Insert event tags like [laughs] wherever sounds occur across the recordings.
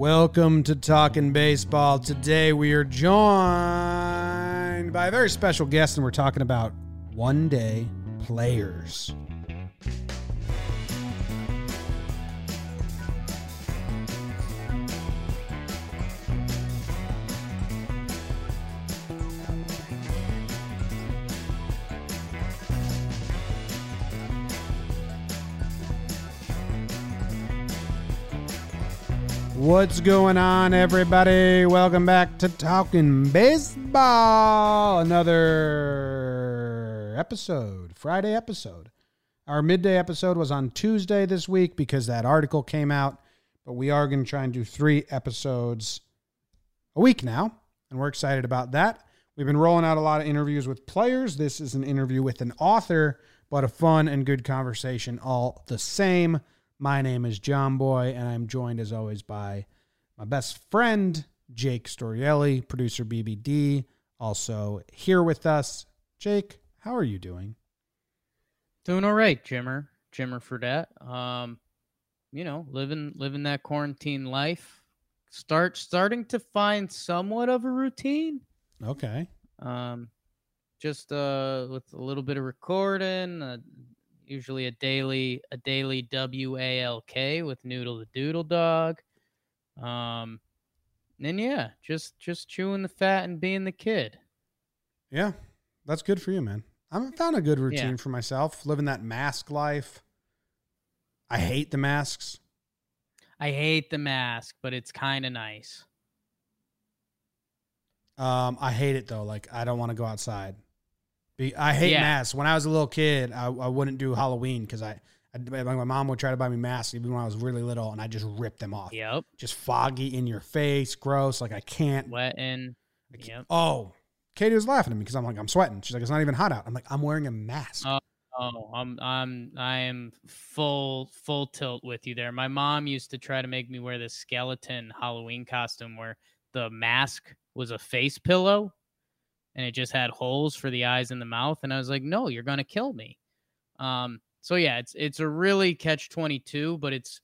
Welcome to Talking Baseball. Today we are joined by a very special guest, and we're talking about one day players. What's going on, everybody? Welcome back to Talking Baseball. Another episode, Friday episode. Our midday episode was on Tuesday this week because that article came out, but we are going to try and do three episodes a week now, and we're excited about that. We've been rolling out a lot of interviews with players. This is an interview with an author, but a fun and good conversation all the same. My name is Jomboy, and I'm joined as always by my best friend, Jake Storiale, producer BBD, also here with us. Jake, how are you doing? Doing all right, Jimmer. Jimmer Fredette. Um, you know, living living that quarantine life. Start starting to find somewhat of a routine. Okay. Um, just uh with a little bit of recording, uh, usually a daily a daily W A L K with Noodle the Doodle Dog. Um, and yeah, just just chewing the fat and being the kid. Yeah, that's good for you, man. I found a good routine Yeah. for myself, living that mask life. I hate the masks. I hate the mask, but it's kind of nice. Um, I hate it though. Like I don't want to go outside. I hate Yeah. masks. When I was a little kid, I, I wouldn't do Halloween because I, I, my mom would try to buy me masks even when I was really little, and I just ripped them off. Yep, Just foggy in your face, gross. Like I can't. I can't- Yep. Oh, Katie was laughing at me because I'm like I'm sweating. She's like it's not even hot out. I'm like I'm wearing a mask. Oh. Oh, I'm I'm I am full full tilt with you there. My mom used to try to make me wear this skeleton Halloween costume where the mask was a face pillow and it just had holes for the eyes and the mouth and I was like, "No, you're going to kill me." Um so yeah, it's it's a really catch 22, but it's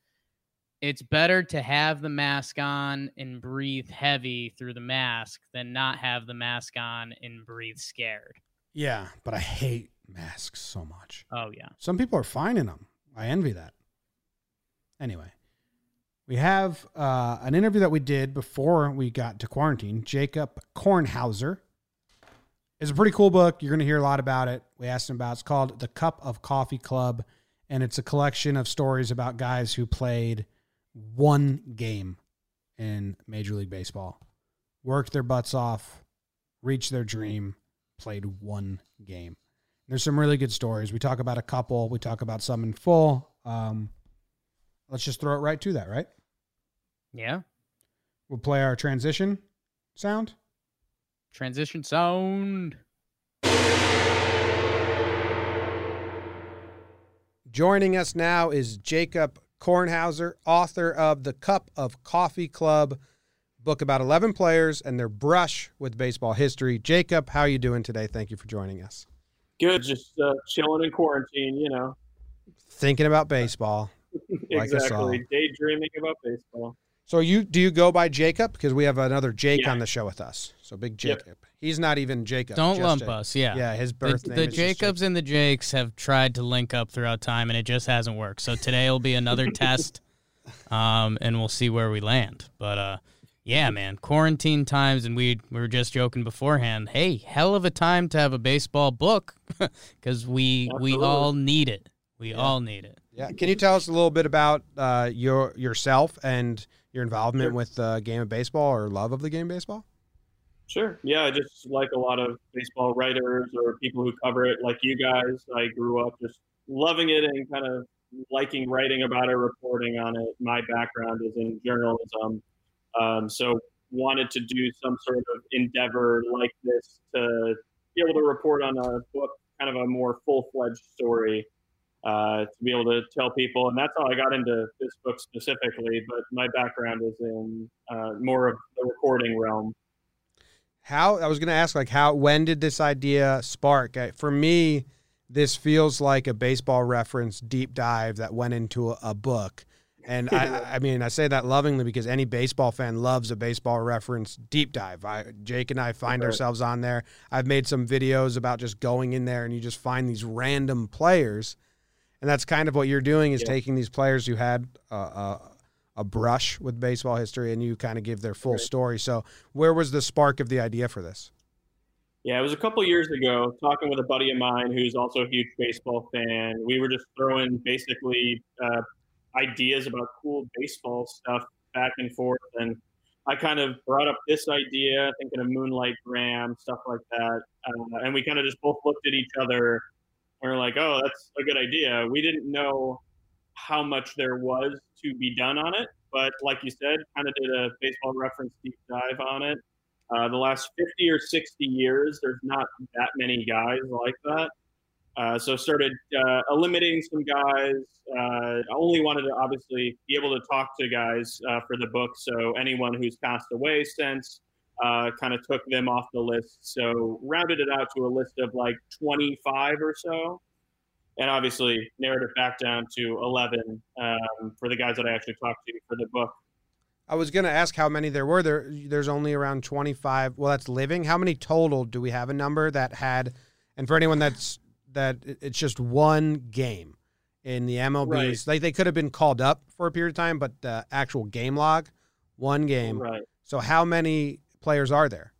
it's better to have the mask on and breathe heavy through the mask than not have the mask on and breathe scared. yeah, but I hate masks so much. Oh yeah. Some people are fine in them. I envy that. Anyway, we have uh, an interview that we did before we got to quarantine. Jacob Kornhauser. It's a pretty cool book. You're going to hear a lot about it. We asked him about. It's called The Cup of Coffee Club, and it's a collection of stories about guys who played one game in Major League Baseball, worked their butts off, reached their dream, played one game. There's some really good stories. We talk about a couple. We talk about some in full. Um, let's just throw it right to that, right? Yeah. We'll play our transition sound. Transition sound. Joining us now is Jacob Kornhauser, author of The Cup of Coffee Club, book about 11 players and their brush with baseball history. Jacob, how are you doing today? Thank you for joining us. Good, just uh, chilling in quarantine, you know. Thinking about baseball. [laughs] Like us all. exactly. Daydreaming about baseball. So you do you go by Jacob because we have another Jake Yeah. on the show with us. So big Yep. Jacob. He's not even Jacob. Don't lump Jacob. us. Yeah. Yeah, his birth the name is just Jacob. Jacobs and the Jakes have tried to link up throughout time, and it just hasn't worked. So today will be another [laughs] test, um, and we'll see where we land. But uh, yeah, man, quarantine times, and we we were just joking beforehand. Hey, hell of a time to have a baseball book [laughs] because we we all need it. We Yeah. all need it. Yeah. Can you tell us a little bit about uh, your yourself and your involvement Sure. with the game of baseball or love of the game of baseball? Sure. Yeah, I just like a lot of baseball writers or people who cover it, like you guys. I grew up just loving it and kind of liking writing about it, reporting on it. My background is in journalism, um, so wanted to do some sort of endeavor like this to be able to report on a book, kind of a more full fledged story. Uh, to be able to tell people, and that's how I got into this book specifically. But my background is in uh, more of the recording realm. How I was going to ask, like, how when did this idea spark? For me, this feels like a baseball reference deep dive that went into a, a book, And I, [laughs] I mean, I say that lovingly because any baseball fan loves a baseball reference deep dive. I, Jake and I find Right. ourselves on there. I've made some videos about just going in there and you just find these random players, and that's kind of what you're doing is Yeah. taking these players who had a, a, a brush with baseball history and you kind of give their full Right. story. So, where was the spark of the idea for this? Yeah, it was a couple years ago, talking with a buddy of mine who's also a huge baseball fan. We were just throwing basically uh, ideas about cool baseball stuff back and forth. And I kind of brought up this idea, thinking of Moonlight Graham, stuff like that. Uh, and we kind of just both looked at each other and we're like, oh, that's a good idea. We didn't know how much there was to be done on it. But like you said, kind of did a baseball reference deep dive on it. Uh, the last 50 or 60 years, there's not that many guys like that. Uh, so started uh, eliminating some guys. Uh, I only wanted to obviously be able to talk to guys uh, for the book. So anyone who's passed away since uh, kind of took them off the list. So rounded it out to a list of like 25 or so. And obviously narrowed it back down to 11 um, for the guys that I actually talked to for the book. I was going to ask how many there were. There, there's only around 25. Well, that's living. How many total do we have a number that had? And for anyone that's that, it's just one game in the MLB's. Right. Like they could have been called up for a period of time, but the actual game log, one game. Right. So how many players are there?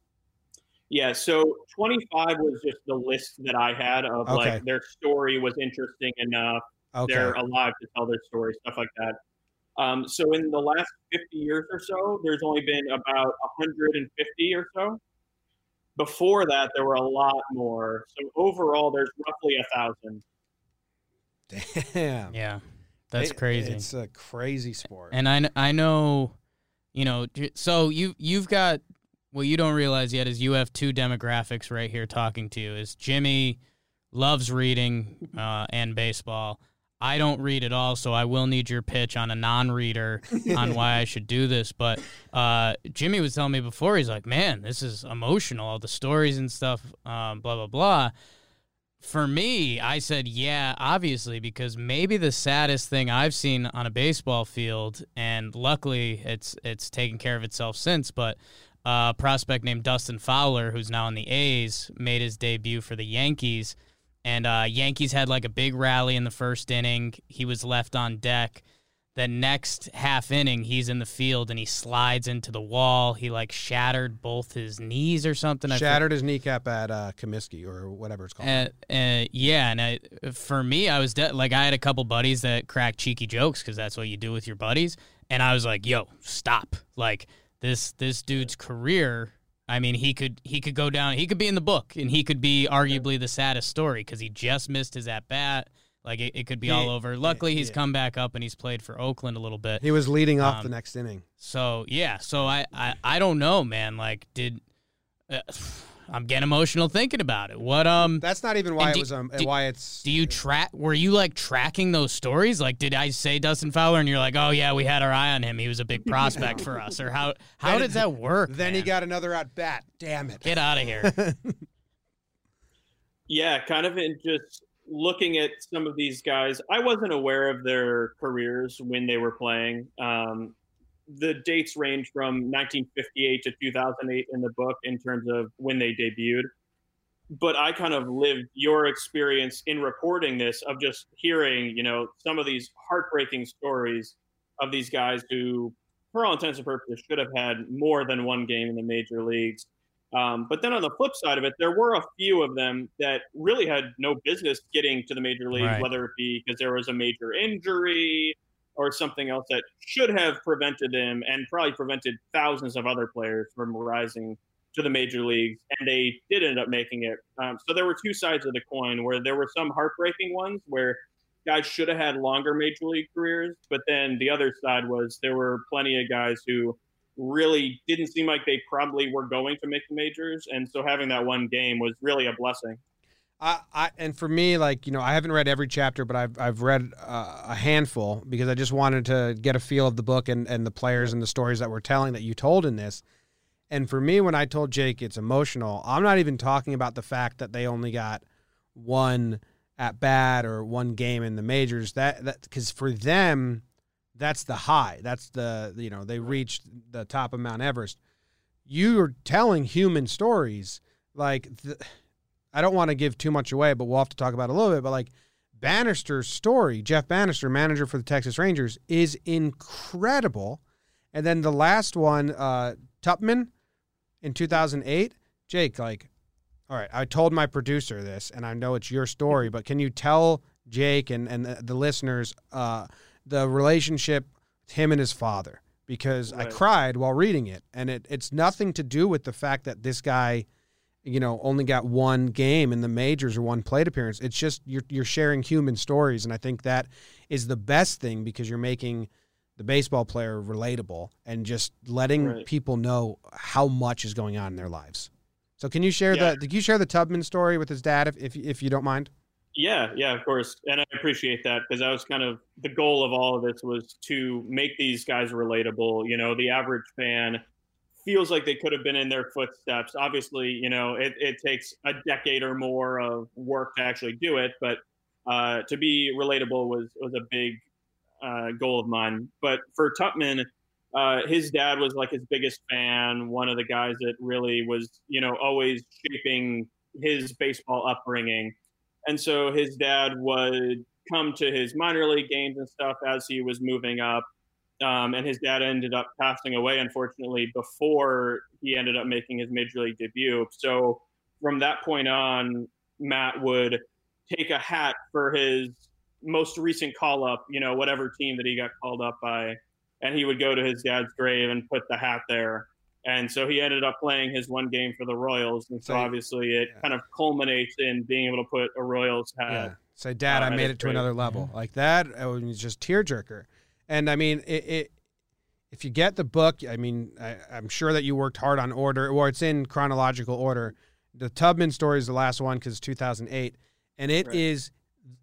Yeah, so 25 was just the list that I had of Okay. like their story was interesting enough. Okay. They're alive to tell their story, stuff like that. Um, so in the last 50 years or so, there's only been about 150 or so. Before that, there were a lot more. So overall, there's roughly a thousand. Damn. Yeah, that's It- crazy. It's a crazy sport. And I, I know, you know, so you you've got what you don't realize yet is you have two demographics right here talking to you. Is Jimmy loves reading uh, and baseball. I don't read at all, so I will need your pitch on a non-reader on why I should do this. But uh, Jimmy was telling me before, he's like, "Man, this is emotional, all the stories and stuff, um, blah blah blah." For me, I said, yeah, obviously, because maybe the saddest thing I've seen on a baseball field, and luckily it's it's taken care of itself since, but uh, a prospect named Dustin Fowler, who's now in the A's, made his debut for the Yankees. And uh, Yankees had like a big rally in the first inning. He was left on deck. The next half inning, he's in the field and he slides into the wall. He like shattered both his knees or something. Shattered his kneecap at uh, Comiskey or whatever it's called. uh, uh, yeah, and I, for me, I was de- like, I had a couple buddies that crack cheeky jokes because that's what you do with your buddies, and I was like, "Yo, stop!" Like this, this dude's career. I mean, he could he could go down. He could be in the book, and he could be arguably the saddest story because he just missed his at bat. Like it, it could be Yeah, all over. Luckily, he's yeah. come back up and he's played for Oakland a little bit. he was leading off um, the next inning. So yeah, so I I, I don't know, man. Like, did uh, I'm getting emotional thinking about it. What um. That's not even why and it was um, do- why it's Do you track? Were you like tracking those stories? Like, did I say Dustin Fowler, and you're like, oh yeah, we had our eye on him. He was a big prospect for us, or how? [laughs] How Then- did that work? Then he got another at bat. Damn it. get out of here. [laughs] Yeah, kind of in just looking at some of these guys. I wasn't aware of their careers when they were playing. Um, the dates range from 1958 to 2008 in the book in terms of when they debuted. But I kind of lived your experience in reporting this of just hearing, you know, some of these heartbreaking stories of these guys who, for all intents and purposes, should have had more than one game in the major leagues. Um, but then on the flip side of it, there were a few of them that really had no business getting to the major leagues, Right. whether it be because there was a major injury or something else that should have prevented them and probably prevented thousands of other players from rising to the major leagues. And they did end up making it. Um, so there were two sides of the coin where there were some heartbreaking ones where guys should have had longer major league careers. But then the other side was there were plenty of guys who really didn't seem like they probably were going to make the majors. And so having that one game was really a blessing. I, I and for me, like you know, I haven't read every chapter, but I've I've read uh, a handful because I just wanted to get a feel of the book and and the players and the stories that we're telling that you told in this. And for me, when I told Jake it's emotional, I'm not even talking about the fact that they only got one at bat or one game in the majors. That that because for them, that's the high. That's the you know they reached the top of Mount Everest. You are telling human stories like the, I don't want to give too much away, but we'll have to talk about it a little bit. But like Banister's story, Jeff Banister, manager for the Texas Rangers, is incredible. And then the last one, uh, Tupman in 2008. Jake, like, all right, I told my producer this, and I know it's your story, but can you tell Jake and, and the, the listeners uh, the relationship him and his father? Because right. I cried while reading it, and it, it's nothing to do with the fact that this guy – you know only got one game in the majors or one plate appearance. It's just you're you're sharing human stories and i think that is the best thing because you're making the baseball player relatable and just letting right. people know how much is going on in their lives. So can you share yeah. the did you share the Tupman story with his dad if if, if you don't mind? Yeah yeah of course. And i appreciate that because that was kind of the goal of all of this was to make these guys relatable. You know the average fan feels like they could have been in their footsteps. Obviously, you know, it, it takes a decade or more of work to actually do it, but uh, to be relatable was was a big uh, goal of mine. But for Tupman, uh, his dad was like his biggest fan, one of the guys that really was, you know, always shaping his baseball upbringing. And so his dad would come to his minor league games and stuff as he was moving up um, and his dad ended up passing away, unfortunately, before he ended up making his major league debut. So from that point on, Matt would take a hat for his most recent call up, you know, whatever team that he got called up by, and he would go to his dad's grave and put the hat there. And so he ended up playing his one game for the Royals. And so, so obviously it yeah. kind of culminates in being able to put a Royals hat. Yeah. Say, Dad, uh, I made it to grave. another level. Mm-hmm. Like that, it was just tearjerker. And I mean, it, it if you get the book, I mean, I, am sure that you worked hard on order, or it's in chronological order. The Tupman story is the last one because it's 2008, and it right. is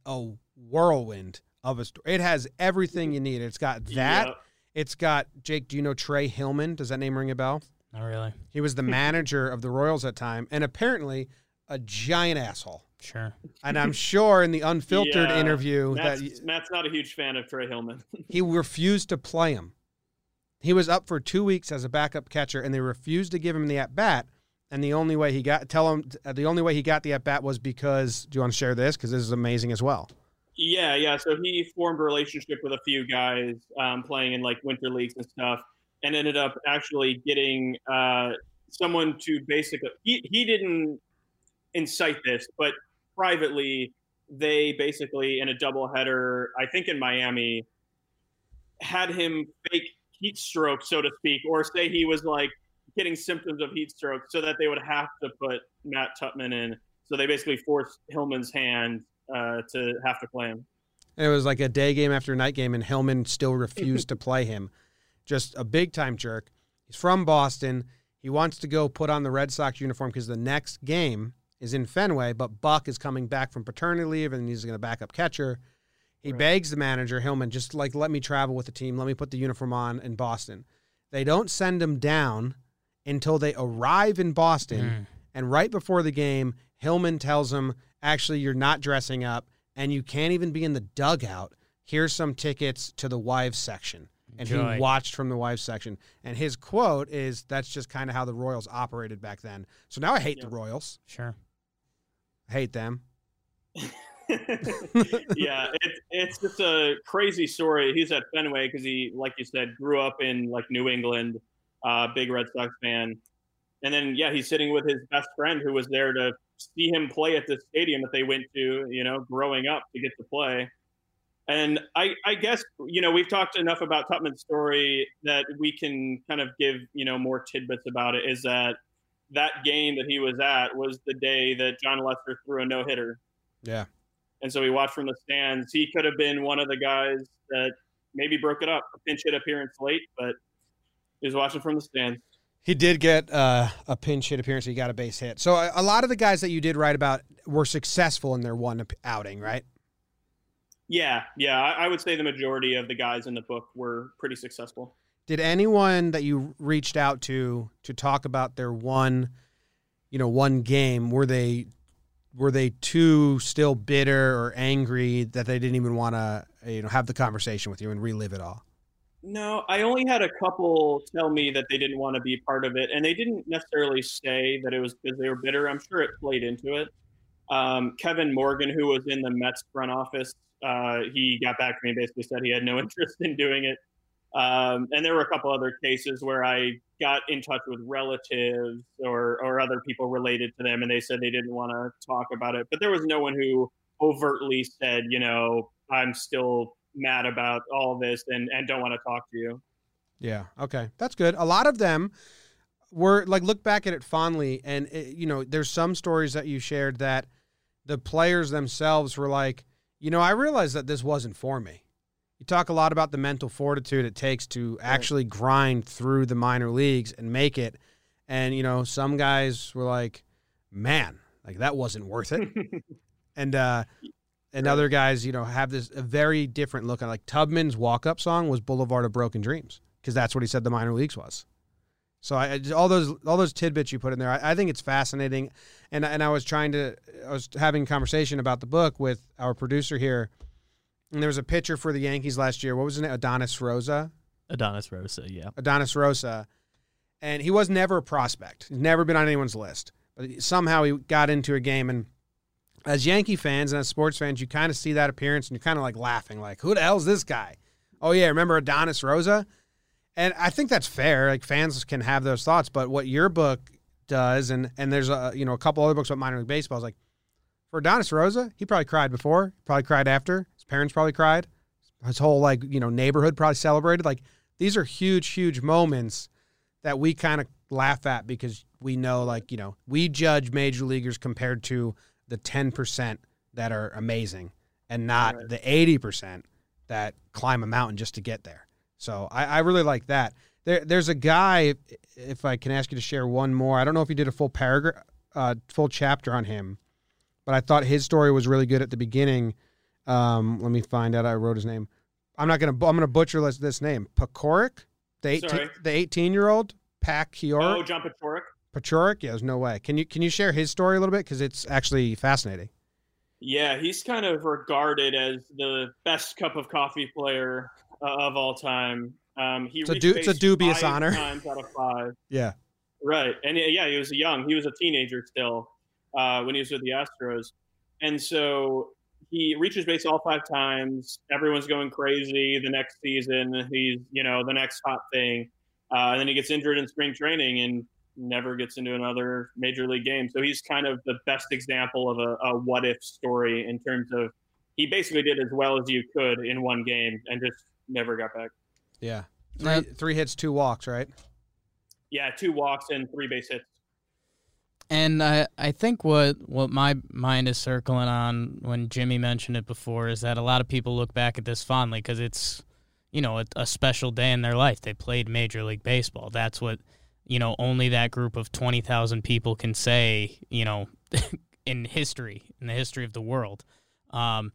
a whirlwind of a story. It has everything mm-hmm. you need. It's got that. Yep. It's got Jake. Do you know Trey Hillman? Does that name ring a bell? Not really. He was the [laughs] manager of the Royals at time, and apparently a giant asshole. Sure. And I'm sure in the unfiltered yeah, interview Matt's, that Matt's not a huge fan of Trey Hillman. [laughs] he refused to play him. He was up for two weeks as a backup catcher, and they refused to give him the at bat. And the only way he got tell him the only way he got the at bat was because. Do you want to share this? Because this is amazing as well. Yeah, yeah. So he formed a relationship with a few guys um, playing in like winter leagues and stuff, and ended up actually getting uh, someone to basically. He he didn't incite this, but privately, they basically in a doubleheader, I think in Miami, had him fake heat stroke, so to speak, or say he was like getting symptoms of heat stroke, so that they would have to put Matt Tupman in. So they basically forced Hillman's hand uh, to have to play him. And it was like a day game after night game, and Hillman still refused [laughs] to play him. Just a big time jerk. He's from Boston. He wants to go put on the Red Sox uniform because the next game is in Fenway, but Buck is coming back from paternity leave and he's going to back up catcher. He right. begs the manager, Hillman, just like let me travel with the team. Let me put the uniform on in Boston. They don't send him down until they arrive in Boston. Mm. And right before the game, Hillman tells him, actually, you're not dressing up and you can't even be in the dugout. Here's some tickets to the wives section. And Joy. he watched from the wives section. And his quote is, that's just kind of how the Royals operated back then. So now I hate yeah. the Royals. Sure. Hate them. [laughs] yeah, it's it's just a crazy story. He's at Fenway because he, like you said, grew up in like New England, uh, big Red Sox fan, and then yeah, he's sitting with his best friend who was there to see him play at the stadium that they went to, you know, growing up to get to play. And I, I guess you know we've talked enough about Tupman's story that we can kind of give you know more tidbits about it. Is that that game that he was at was the day that Jon Lester threw a no hitter. Yeah. And so we watched from the stands. He could have been one of the guys that maybe broke it up, a pinch hit appearance late, but he was watching from the stands. He did get uh, a pinch hit appearance. He got a base hit. So a, a lot of the guys that you did write about were successful in their one outing, right? Yeah, yeah. I, I would say the majority of the guys in the book were pretty successful. Did anyone that you reached out to to talk about their one, you know, one game were they were they too still bitter or angry that they didn't even want to you know have the conversation with you and relive it all? No, I only had a couple tell me that they didn't want to be part of it, and they didn't necessarily say that it was because they were bitter. I'm sure it played into it. Um, Kevin Morgan, who was in the Mets front office, uh, he got back to me and basically said he had no [laughs] interest in doing it. Um, and there were a couple other cases where I got in touch with relatives or, or other people related to them, and they said they didn't want to talk about it. But there was no one who overtly said, you know, I'm still mad about all this and, and don't want to talk to you. Yeah. Okay. That's good. A lot of them were like, look back at it fondly. And, it, you know, there's some stories that you shared that the players themselves were like, you know, I realized that this wasn't for me. You talk a lot about the mental fortitude it takes to actually grind through the minor leagues and make it. And, you know, some guys were like, man, like that wasn't worth it. [laughs] and, uh, and other guys, you know, have this a very different look on like Tupman's walk up song was Boulevard of Broken Dreams because that's what he said the minor leagues was. So I all those all those tidbits you put in there, I, I, think it's fascinating, and and I was trying to I was having a conversation about the book with our producer here, and there was a pitcher for the Yankees last year. What was his name? Adonis Rosa. Adonis Rosa, yeah. Adonis Rosa, and he was never a prospect. He's never been on anyone's list, but somehow he got into a game and as Yankee fans and as sports fans, you kind of see that appearance and you're kind of like laughing, like, who the hell's this guy? Oh, yeah, remember Adonis Rosa? And I think that's fair. Like fans can have those thoughts, but what your book does, and and there's a you know a couple other books about minor league baseball, is like for Adonis Rosa, he probably cried before, probably cried after. His parents probably cried. His whole like you know neighborhood probably celebrated. Like these are huge, huge moments that we kind of laugh at because we know like you know we judge major leaguers compared to the 10% that are amazing and not right. the 80% that climb a mountain just to get there. So I, I really like that. There, there's a guy, if I can ask you to share one more. I don't know if you did a full paragraph, uh, full chapter on him, but I thought his story was really good at the beginning. Um, let me find out. I wrote his name. I'm not gonna. I'm gonna butcher this, this name. Pakorik, the 18, the 18 year old Pack Oh, John Paciorek. Pachorik? Yeah, there's no way. Can you can you share his story a little bit because it's actually fascinating. Yeah, he's kind of regarded as the best cup of coffee player uh, of all time. Um, he it's a, du- it's a dubious honor. Times out of five. [laughs] yeah. Right, and yeah, he was young. He was a teenager still uh, when he was with the Astros, and so he reaches base all five times. Everyone's going crazy. The next season, he's you know the next hot thing, uh, and then he gets injured in spring training, and never gets into another major league game. So he's kind of the best example of a, a what if story in terms of he basically did as well as you could in one game and just never got back. Yeah. Three, three hits, two walks, right? Yeah, two walks and three base hits. And I, I think what, what my mind is circling on when Jimmy mentioned it before is that a lot of people look back at this fondly because it's, you know, a, a special day in their life. They played Major League Baseball. That's what you know, only that group of 20,000 people can say, you know, [laughs] in history, in the history of the world. Um,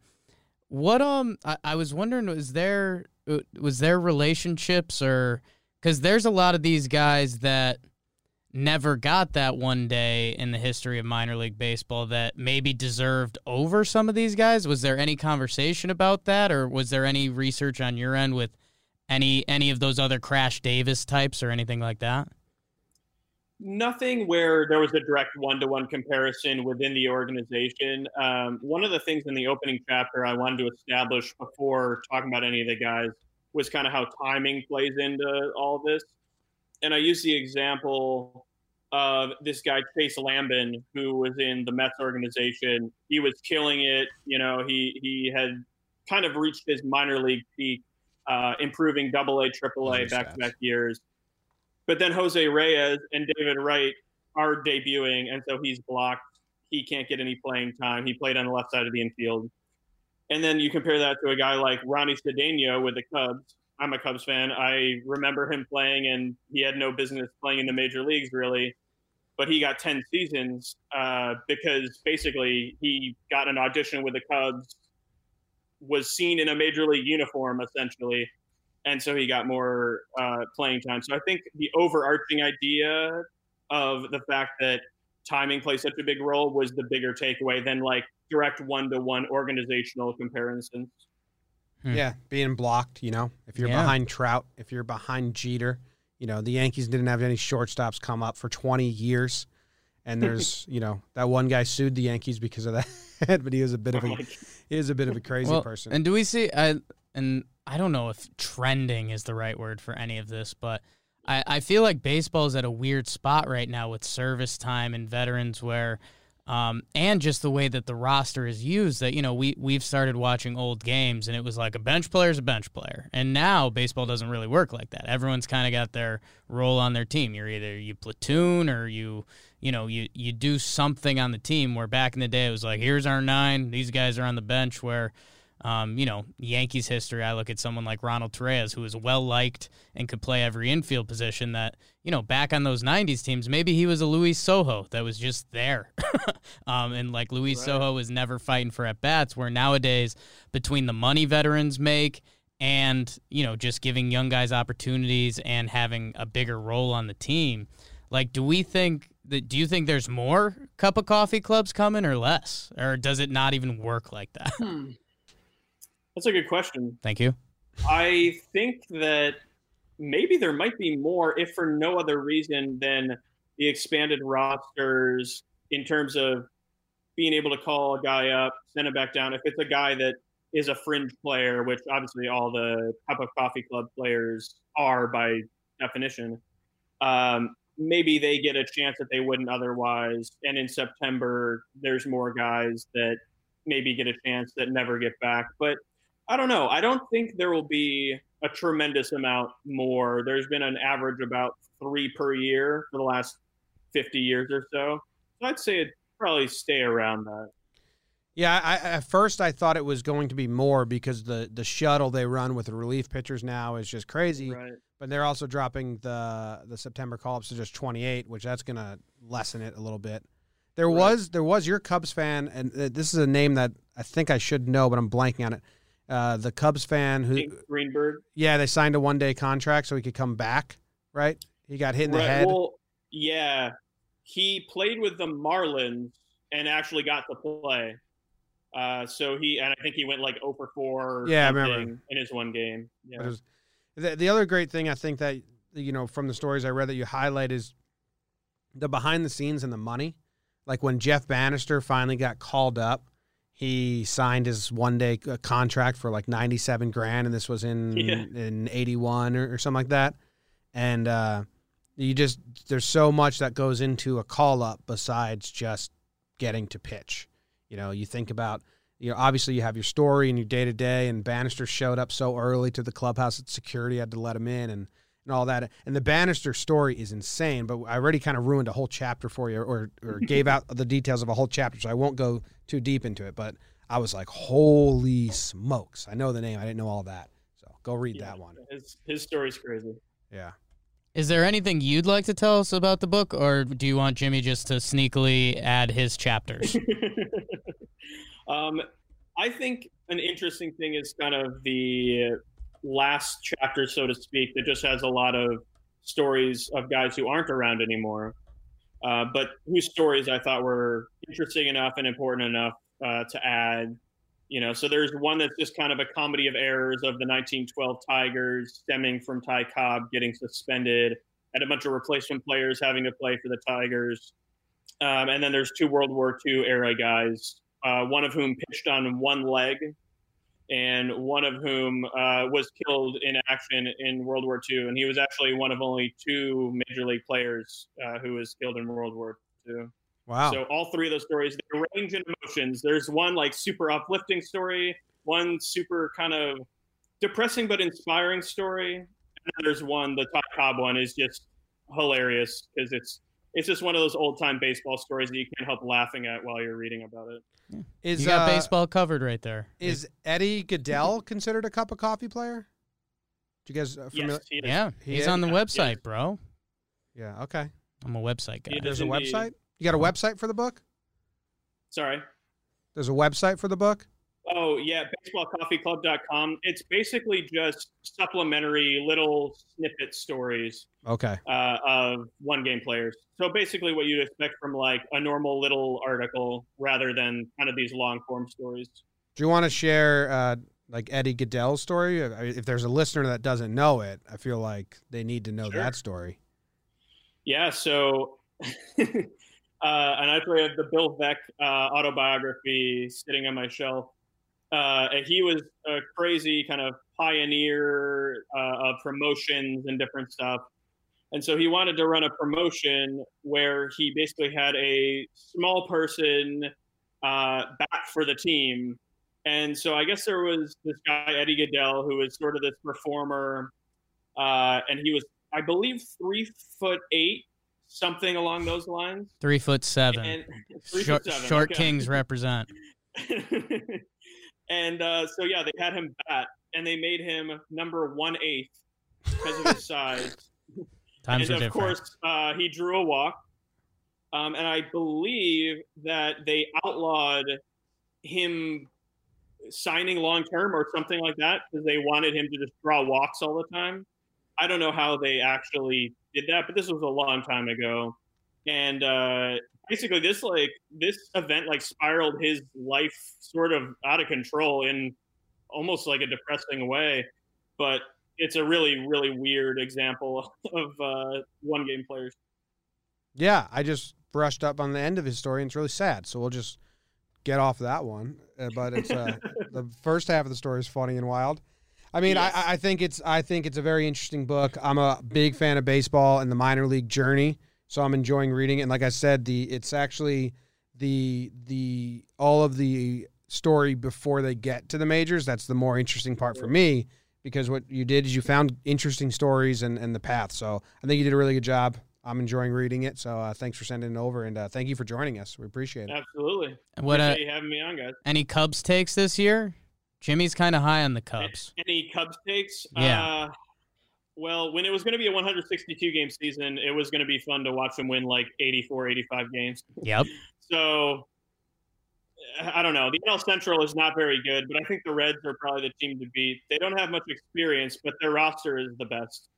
what, um, I, I was wondering, was there, uh, was there relationships or, cause there's a lot of these guys that never got that one day in the history of minor league baseball that maybe deserved over some of these guys. Was there any conversation about that or was there any research on your end with any, any of those other Crash Davis types or anything like that? nothing where there was a direct one-to-one comparison within the organization. Um, one of the things in the opening chapter I wanted to establish before talking about any of the guys was kind of how timing plays into all this. And I use the example of this guy Chase Lambin, who was in the Mets organization. He was killing it. You know, he he had kind of reached his minor league peak, uh, improving Double A, Triple A back to back years but then Jose Reyes and David Wright are debuting, and so he's blocked. He can't get any playing time. He played on the left side of the infield. And then you compare that to a guy like Ronnie Cedeno with the Cubs. I'm a Cubs fan. I remember him playing, and he had no business playing in the major leagues, really. But he got 10 seasons uh, because basically he got an audition with the Cubs, was seen in a major league uniform, essentially, and so he got more uh, playing time. So I think the overarching idea of the fact that timing plays such a big role was the bigger takeaway than like direct one to one organizational comparisons. Hmm. Yeah, being blocked. You know, if you're Yeah. behind Trout, if you're behind Jeter, you know the Yankees didn't have any shortstops come up for 20 years, and [laughs] there's you know that one guy sued the Yankees because of that, [laughs] but he was a bit of Oh a he is a bit of a crazy Well, person. And do we see? I and I don't know if trending is the right word for any of this, but I, I feel like baseball's at a weird spot right now with service time and veterans where. Um, and just the way that the roster is used that you know we we've started watching old games and it was like a bench player is a bench player. And now baseball doesn't really work like that. Everyone's kind of got their role on their team. You're either you platoon or you you know you you do something on the team where back in the day it was like here's our nine. These guys are on the bench where um, you know, Yankees history, I look at someone like Ronald Torreyes, who was well liked and could play every infield position. That you know, back on those '90s teams, maybe he was a Luis Sojo that was just there, [laughs] um, and like Luis Right. Sojo was never fighting for at bats. Where nowadays, between the money veterans make and you know, just giving young guys opportunities and having a bigger role on the team, like, do we think that? Do you think there's more cup of coffee clubs coming or less, or does it not even work like that? Hmm. That's a good question. Thank you. I think that maybe there might be more, if for no other reason than the expanded rosters in terms of being able to call a guy up, send him back down. If it's a guy that is a fringe player, which obviously all the Cup of Coffee Club players are by definition, um, maybe they get a chance that they wouldn't otherwise. And in September, there's more guys that maybe get a chance that never get back. But I don't know. I don't think there will be a tremendous amount more. There's been an average about three per year for the last 50 years or so. So I'd say it'd probably stay around that. Yeah, I, at first I thought it was going to be more because the the shuttle they run with the relief pitchers now is just crazy. Right. But they're also dropping the the September call ups to just 28, which that's going to lessen it a little bit. There Right. was there was your Cubs fan, and uh, this is a name that I think I should know, but I'm blanking on it. Uh, the Cubs fan who, Greenberg. yeah, they signed a one day contract so he could come back. Right? He got hit in the head. Well, yeah. He played with the Marlins and actually got to play. Uh, so he and I think he went like 0 for 4 Yeah, I remember. in his one game. Yeah. Was, the, the other great thing I think that you know from the stories I read that you highlight is the behind the scenes and the money. Like when Jeff Banister finally got called up, he signed his one day uh, contract for like ninety seven grand, and this was in [laughs] Yeah. in eighty one or, or something like that. And uh, you just there's so much that goes into a call up besides just getting to pitch. You know, you think about you know, obviously you have your story and your day to day, and Banister showed up so early to the clubhouse that security had to let him in and, and all that. And the Banister story is insane, but I already kind of ruined a whole chapter for you or, or [laughs] gave out the details of a whole chapter, so I won't go too deep into it. But I was like, holy smokes. I know the name, I didn't know all that. So go read Yeah. that one. His his story's crazy. Yeah. Is there anything you'd like to tell us about the book, or do you want Jimmy just to sneakily add his chapters? [laughs] um, I think an interesting thing is kind of the last chapter, so to speak, that just has a lot of stories of guys who aren't around anymore, uh, but whose stories I thought were interesting enough and important enough uh, to add. You know, so there's one that's just kind of a comedy of errors of the 1912 Tigers, stemming from Ty Cobb getting suspended, and a bunch of replacement players having to play for the Tigers. Um, and then there's two World War II era guys, uh, one of whom pitched on one leg, and one of whom uh, was killed in action in World War II. And he was actually one of only two major league players uh, who was killed in World War II. Wow. So all three of those stories, they range in emotions. There's one like super uplifting story, one super kind of depressing but inspiring story, and then there's one, the Todd Cobb one, is just hilarious because it's it's just one of those old time baseball stories that you can't help laughing at while you're reading about it. is you got uh, baseball covered right there. is Eddie Gaedel considered a cup of coffee player? Do you guys uh, familiar? Yes, he yeah, He he's is? on the Yeah, website, yes. bro. Yeah. Okay. I'm a website guy. He There's a website. You got a website for the book? Sorry. There's a website for the book. Oh yeah, baseballcoffeeclub.com. It's basically just supplementary little snippet stories Okay. uh, of one game players. So basically, what you'd expect from like a normal little article, rather than kind of these long form stories. Do you want to share uh, like Eddie Gaedel's story? If there's a listener that doesn't know it, I feel like they need to know Sure. that story. Yeah, so [laughs] uh, and I actually have the Bill Veeck uh, autobiography sitting on my shelf. Uh, and he was a crazy kind of pioneer uh, of promotions and different stuff. And so he wanted to run a promotion where he basically had a small person uh, back for the team. And so I guess there was this guy, Eddie Gaedel, who was sort of this performer. Uh, and he was, I believe, three foot eight, something along those lines. Three foot seven. And [laughs] three short foot seven, short okay. kings represent. [laughs] and uh, so yeah, they had him bat, and they made him number one eighth because of his size. [laughs] Times and are of different. course, uh, he drew a walk. Um, and I believe that they outlawed him signing long term or something like that because they wanted him to just draw walks all the time. I don't know how they actually did that, but this was a long time ago. And uh, basically, this like this event like spiraled his life sort of out of control in almost like a depressing way. But it's a really really weird example [laughs] of uh, one game players. Yeah, I just brushed up on the end of his story, and it's really sad. So we'll just get off that one. Uh, but it's uh, [laughs] the first half of the story is funny and wild. I mean, Yes. I, I think it's I think it's a very interesting book. I'm a big fan of baseball and the minor league journey, so I'm enjoying reading it. And like I said, the it's actually the the all of the story before they get to the majors. That's the more interesting part for me because what you did is you found interesting stories and, and the path. So I think you did a really good job. I'm enjoying reading it. So uh, thanks for sending it over and uh, thank you for joining us. We appreciate it. Absolutely. what uh, Appreciate you having me on, guys. any Cubs takes this year? Jimmy's kind of high on the Cubs. Any Cubs takes? Yeah. Uh, well, when it was going to be a 162 game season, it was going to be fun to watch them win like 84, 85 games. Yep. So I don't know. The NL Central is not very good, but I think the Reds are probably the team to beat. They don't have much experience, but their roster is the best.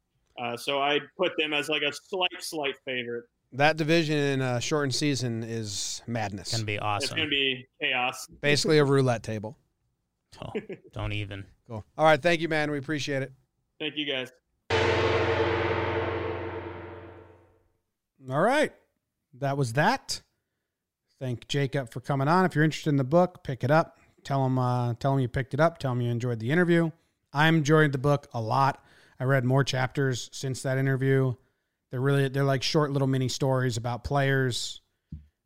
Uh, so I'd put them as like a slight, slight favorite. That division in a shortened season is madness. It's Gonna be awesome. It's going to be chaos. Basically a roulette table. Oh, don't even. Cool. All right. Thank you, man. We appreciate it. Thank you, guys. All right. That was that. Thank Jacob for coming on. If you're interested in the book, pick it up. Tell him, uh, tell him you picked it up. Tell him you enjoyed the interview. I enjoyed the book a lot. I read more chapters since that interview. They're really they're like short little mini stories about players.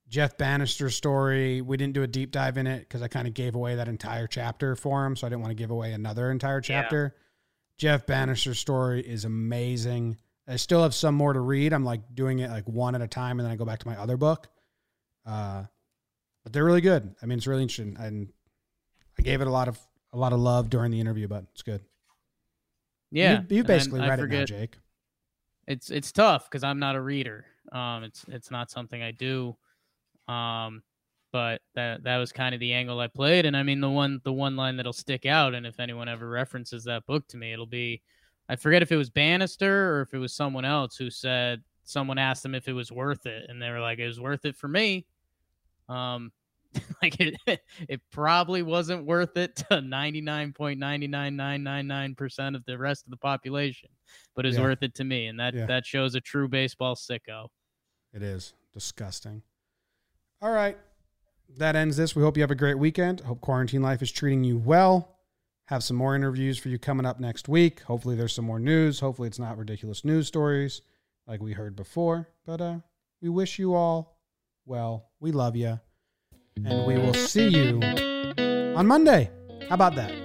Jeff Banister's story. We didn't do a deep dive in it because I kind of gave away that entire chapter for him, so I didn't want to give away another entire Yeah. Jeff Banister's story is amazing. I still have some more to read. I'm like doing it like one at a time, and then I go back to my other book. Uh, but they're really good. I mean, it's really interesting, and I gave it a lot of a lot of love during the interview, but it's good. Yeah. you, you basically read it now, Jake. it's it's tough because I'm not a reader. Um, it's it's not something I do. Um, but that that was kind of the angle I played, and I mean the one the one line that'll stick out, and if anyone ever references that book to me, it'll be I forget if it was Banister or if it was someone else who said someone asked them if it was worth it, and they were like, "It was worth it for me." Um, [laughs] like it [laughs] it probably wasn't worth it to ninety nine point ninety nine nine nine nine percent of the rest of the population but it's Yeah. worth it to me, and that Yeah. that shows a true baseball sicko. It is disgusting. All right. That ends this. We hope you have a great weekend. Hope quarantine life is treating you well. Have some more interviews for you coming up next week. Hopefully there's some more news. Hopefully it's not ridiculous news stories like we heard before. But uh we wish you all well. We love you. And we will see you on Monday. How about that?